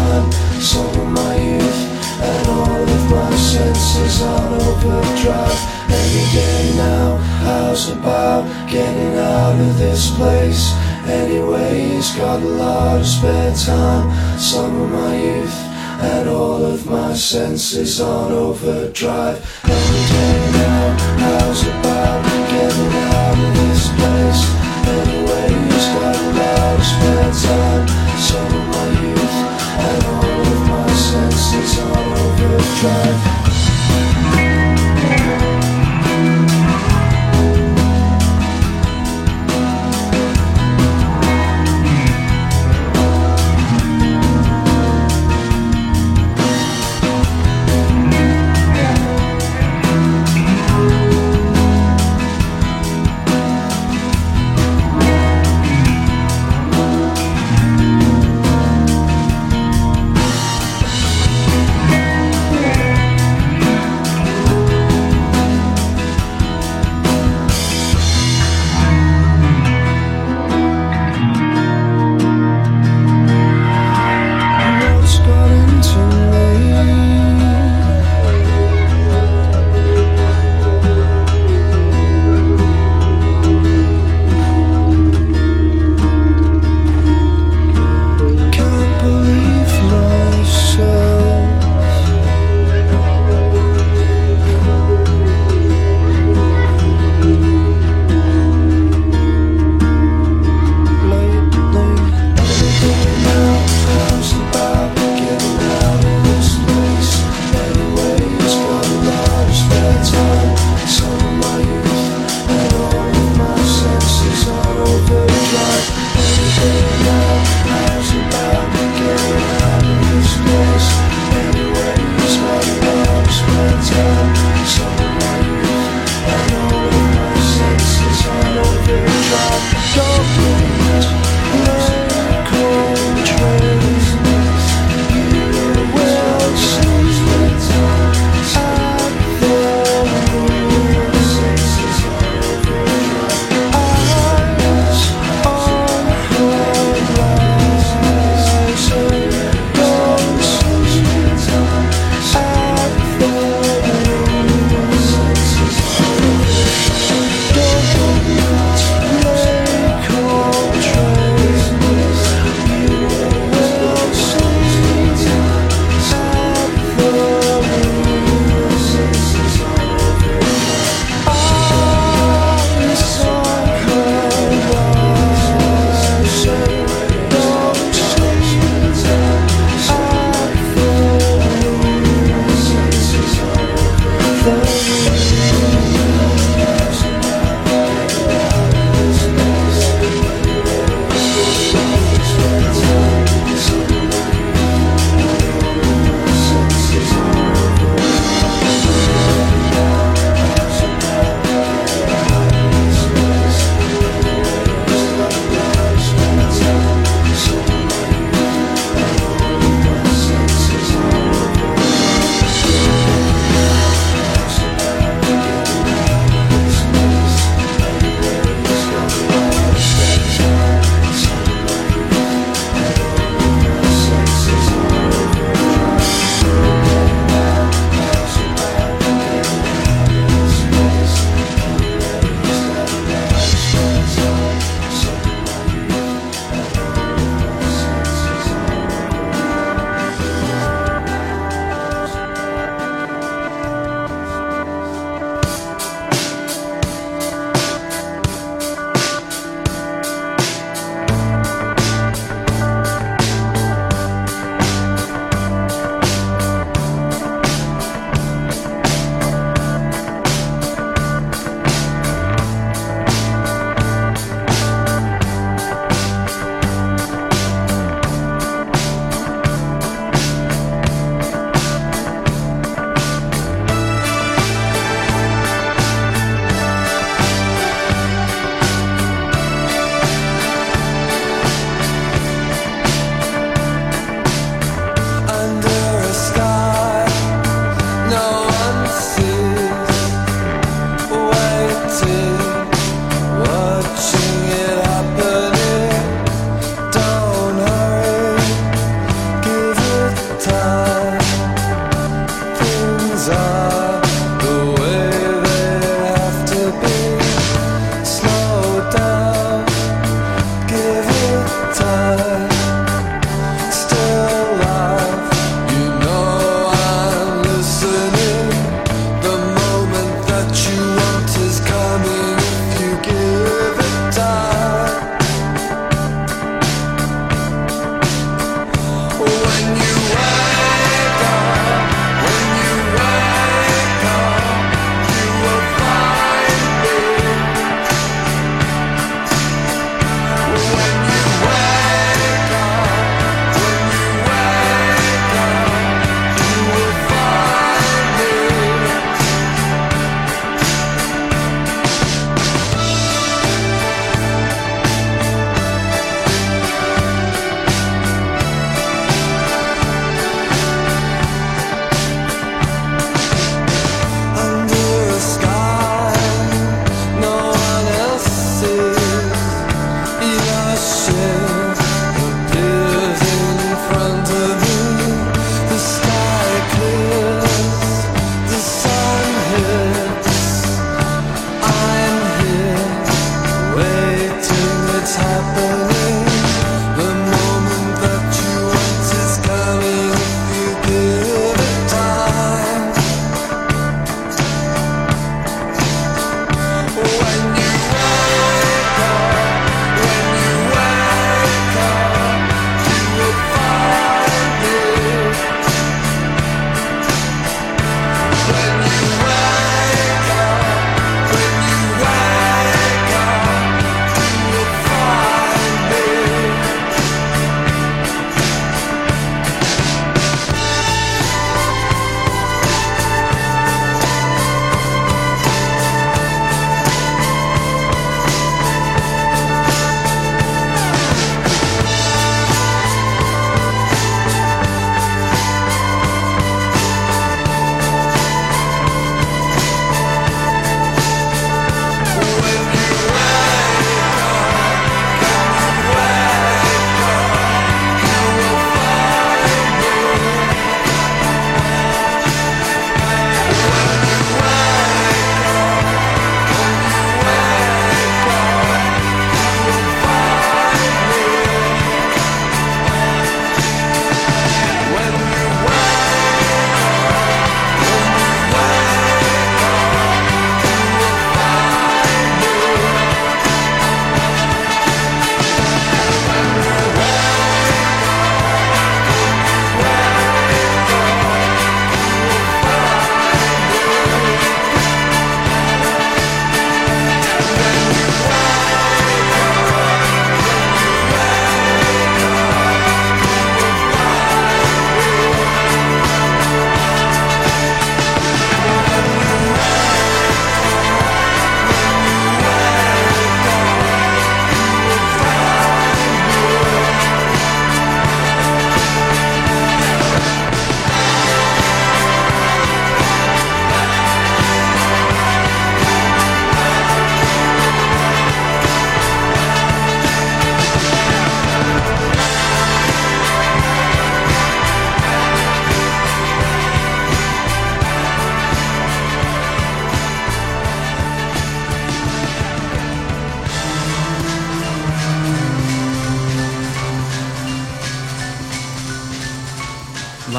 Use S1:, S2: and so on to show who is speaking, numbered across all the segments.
S1: time. Some of my youth and all of my senses on overdrive. Any day now, how's about getting out of this place? Anyways, got a lot of spare time. Some of my youth and all of my senses on overdrive. Any day now, how's about getting out of this place? Anyways, got a lot of spare time. Some and all of my senses overdrive.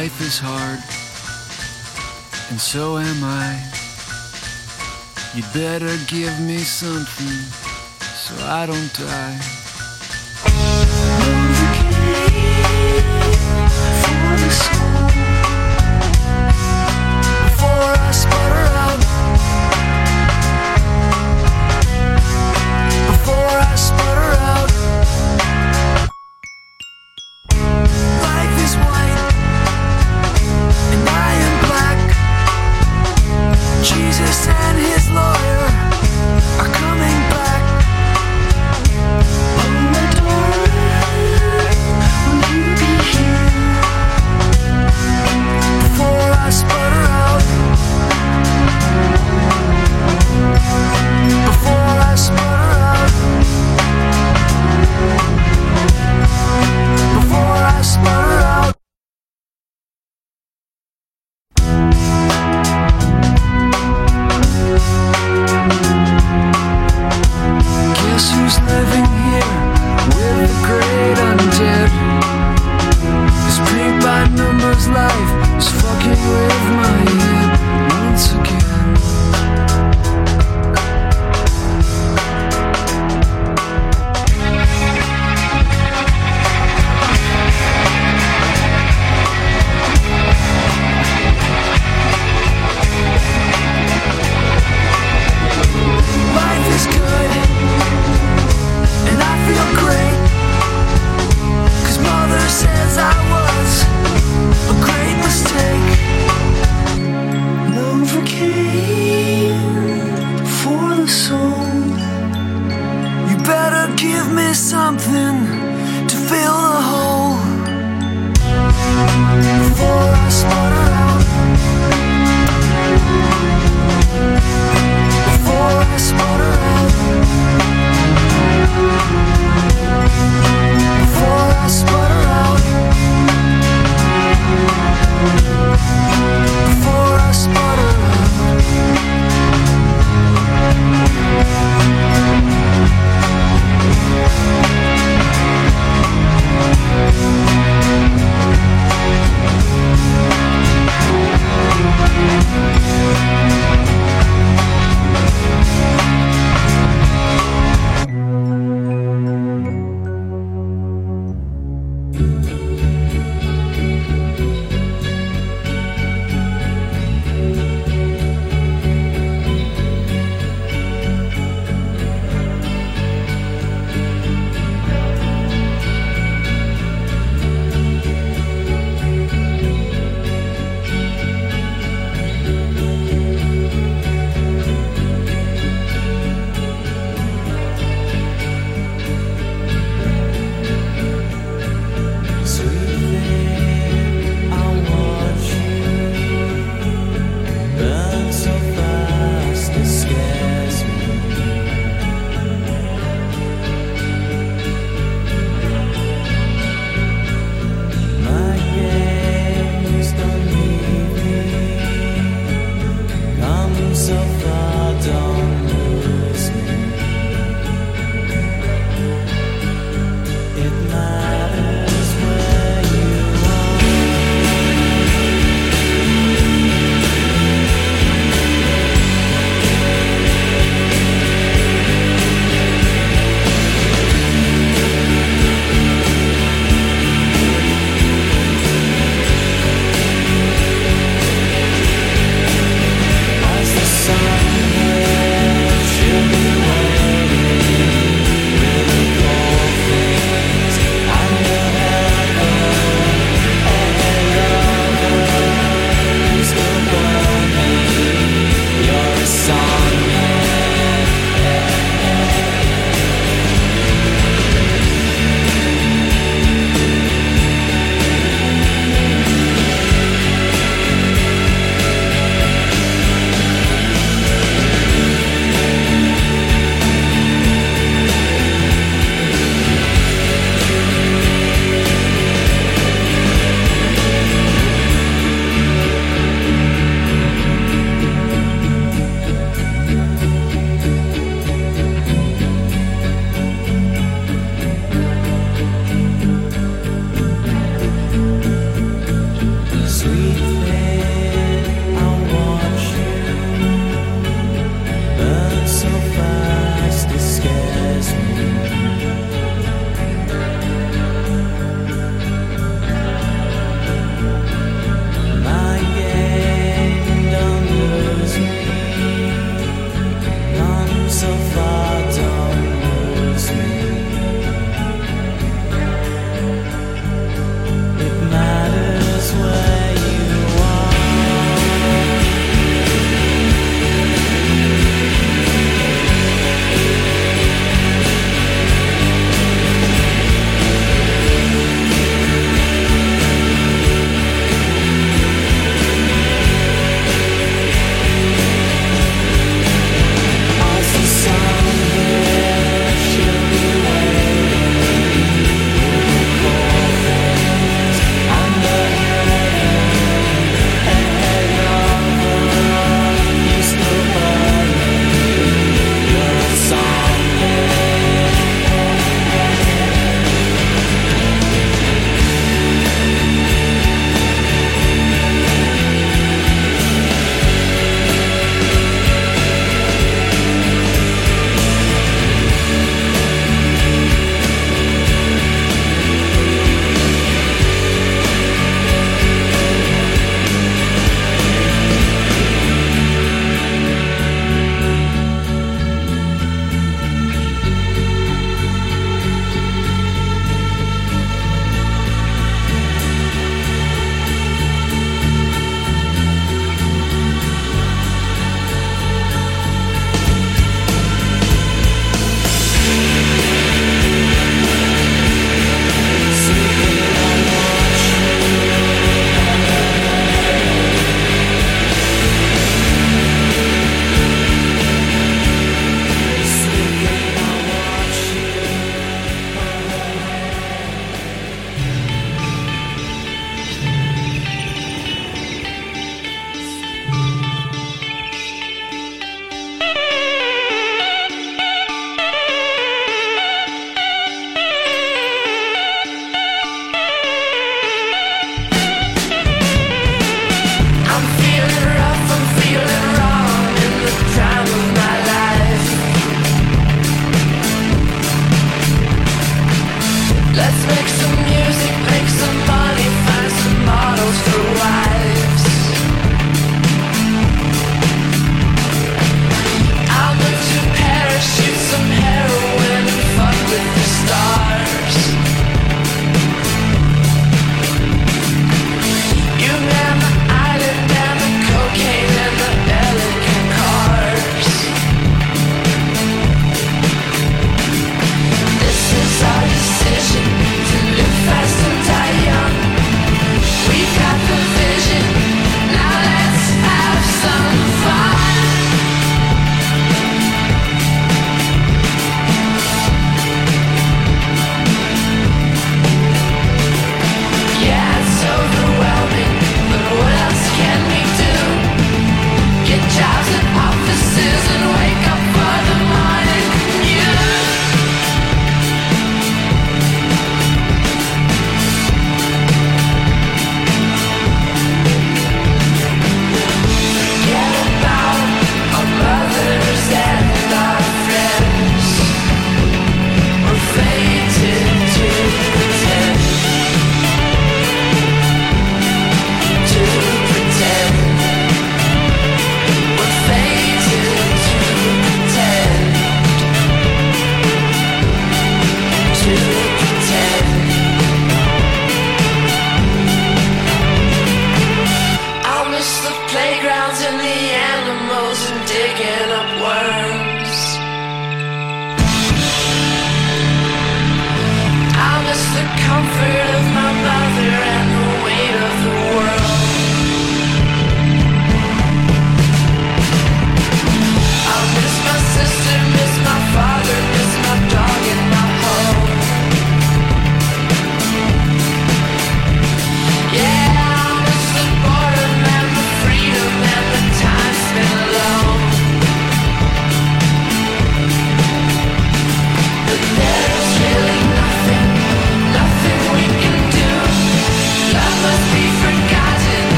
S2: Life is hard, and so am I. You better give me something so I don't die.
S3: For the soul. Before I sputter out. Before I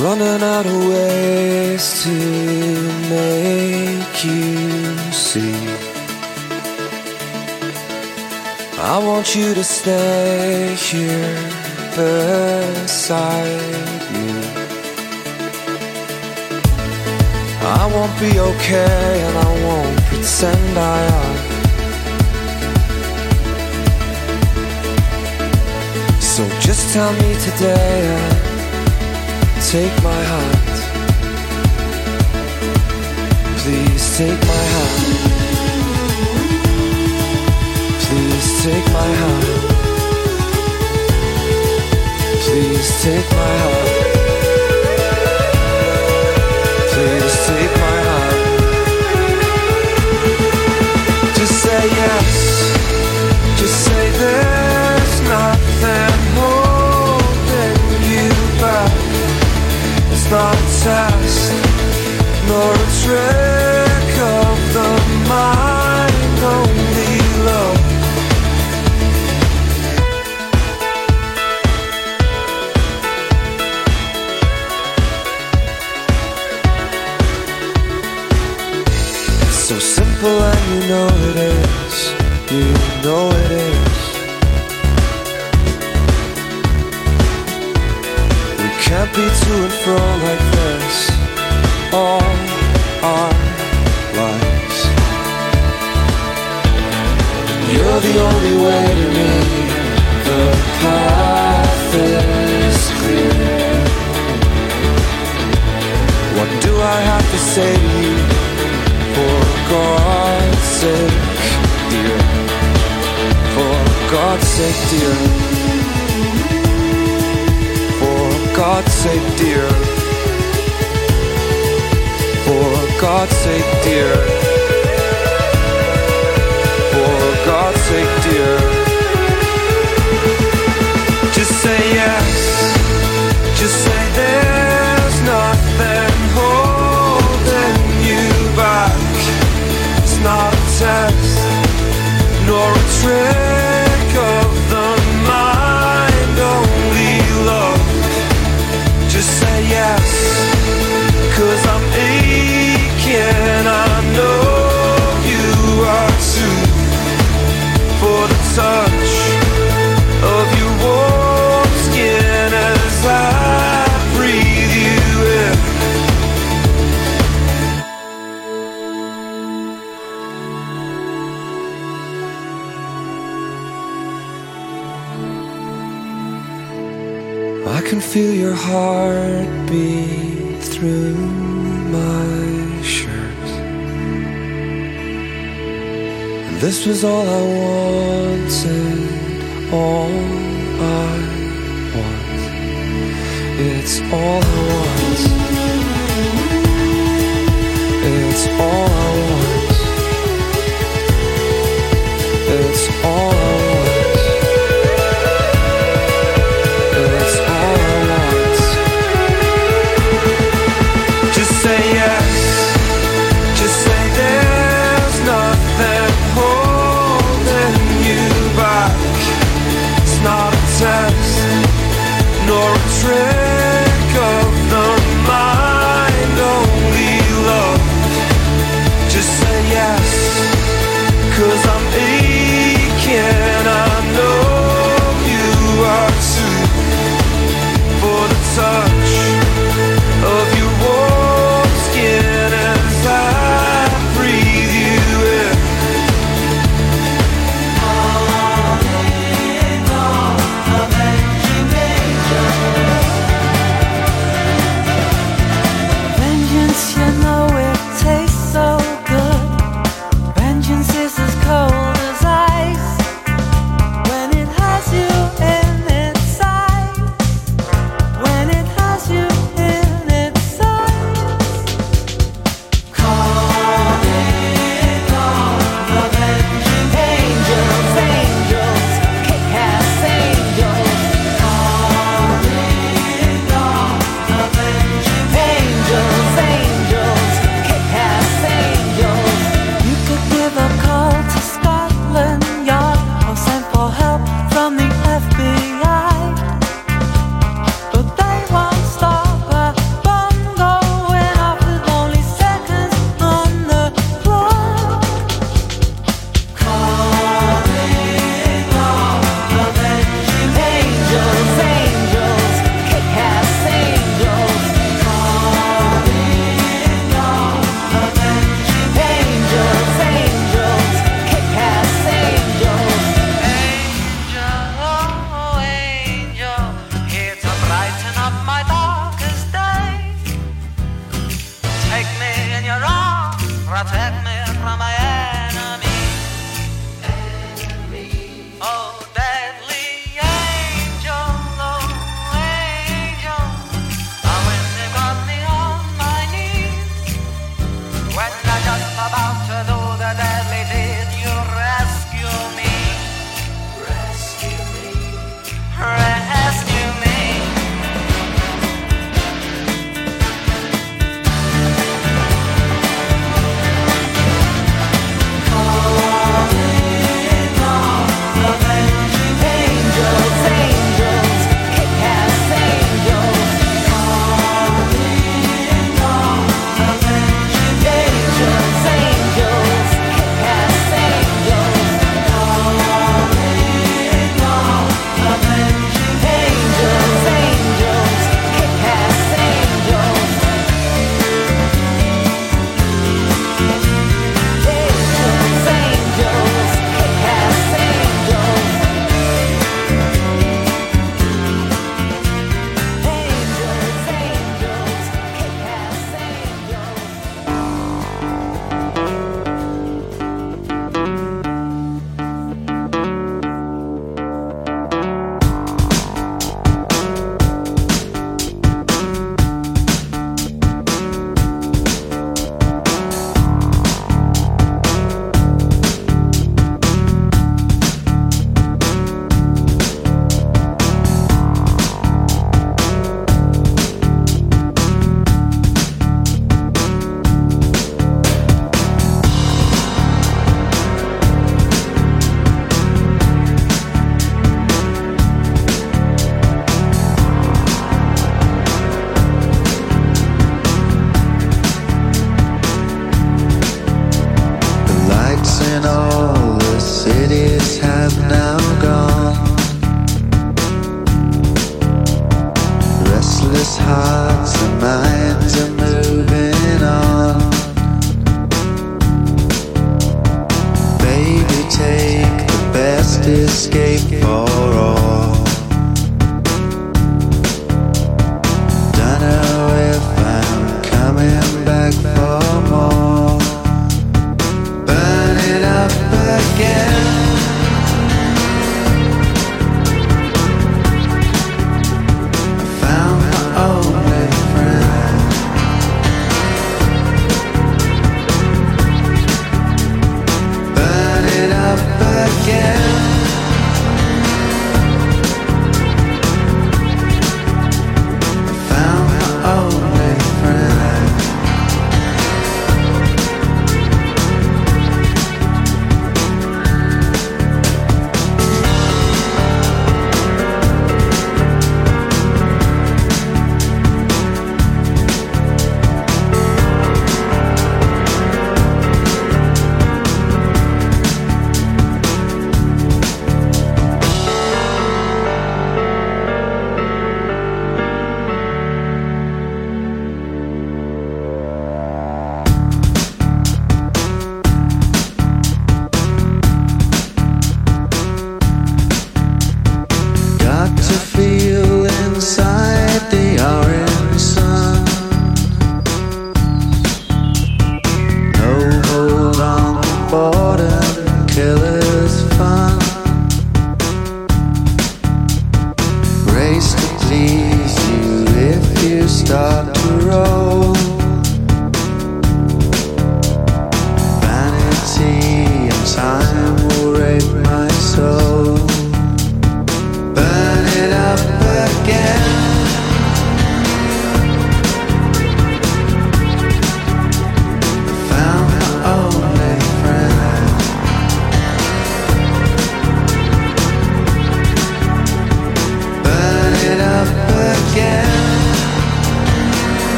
S3: running out of ways to make you see. I want you to stay here beside me. I won't be okay and I won't pretend I am. So just tell me today take my hand. Please take my hand. Please take my hand. Please take my hand. Please take my hand. Just say yes. Not a test, nor a trick of the mind, only love. So simple and you know to and fro like this all our lives. You're the only way to me. The path is clear. What do I have to say to you? For God's sake, dear. For God's sake, dear. God's sake, dear. For God's sake, dear. For God's sake, dear. Was all I wanted,